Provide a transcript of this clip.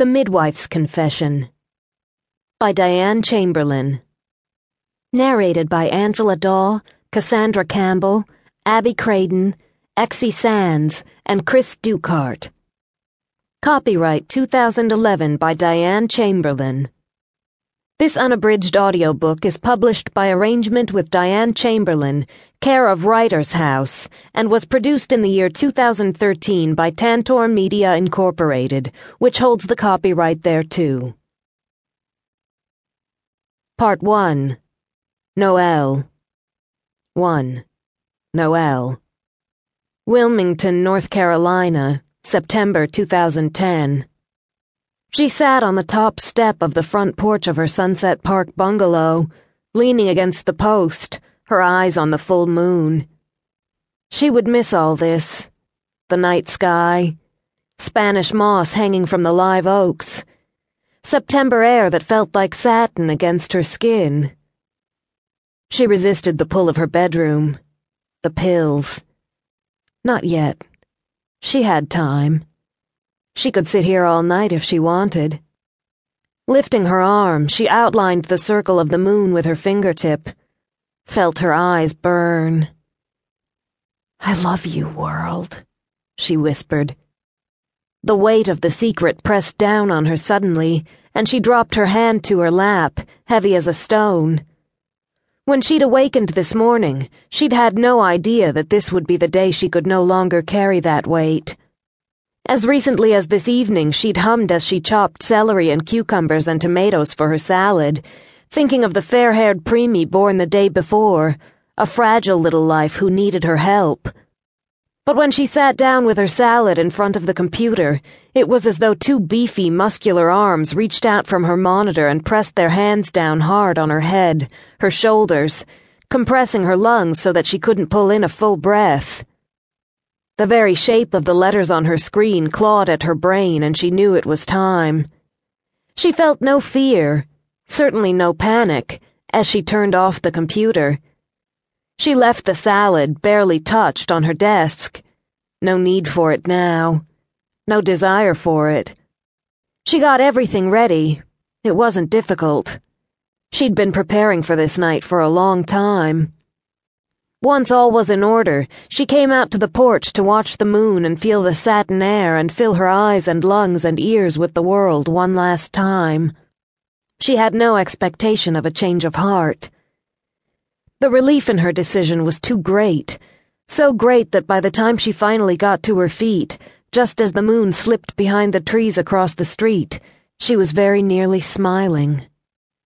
The Midwife's Confession by Diane Chamberlain. Narrated by Angela Dawe, Cassandra Campbell, Abby Craden, Xe Sands, and Cris Dukehart. Copyright 2011 by Diane Chamberlain. This unabridged audiobook is published by arrangement with Diane Chamberlain, care of Writer's House, and was produced in the year 2013 by Tantor Media Incorporated, which holds the copyright thereto. Part 1 Noelle 1. Noelle. Wilmington, North Carolina, September 2010. She sat on the top step of the front porch of her Sunset Park bungalow, leaning against the post, her eyes on the full moon. She would miss all this the night sky, Spanish moss hanging from the live oaks, September air that felt like satin against her skin. She resisted the pull of her bedroom, the pills. Not yet. She had time. She could sit here all night if she wanted. Lifting her arm, she outlined the circle of the moon with her fingertip, felt her eyes burn. I love you, world, she whispered. The weight of the secret pressed down on her suddenly, and she dropped her hand to her lap, heavy as a stone. When she'd awakened this morning, she'd had no idea that this would be the day she could no longer carry that weight. As recently as this evening, she'd hummed as she chopped celery and cucumbers and tomatoes for her salad, thinking of the fair haired preemie born the day before, a fragile little life who needed her help. But when she sat down with her salad in front of the computer, it was as though two beefy, muscular arms reached out from her monitor and pressed their hands down hard on her head, her shoulders, compressing her lungs so that she couldn't pull in a full breath. The very shape of the letters on her screen clawed at her brain, and she knew it was time. She felt no fear, certainly no panic, as she turned off the computer. She left the salad, barely touched, on her desk. No need for it now. No desire for it. She got everything ready. It wasn't difficult. She'd been preparing for this night for a long time. Once all was in order, she came out to the porch to watch the moon and feel the satin air and fill her eyes and lungs and ears with the world one last time. She had no expectation of a change of heart. The relief in her decision was too great, so great that by the time she finally got to her feet, just as the moon slipped behind the trees across the street, she was very nearly smiling.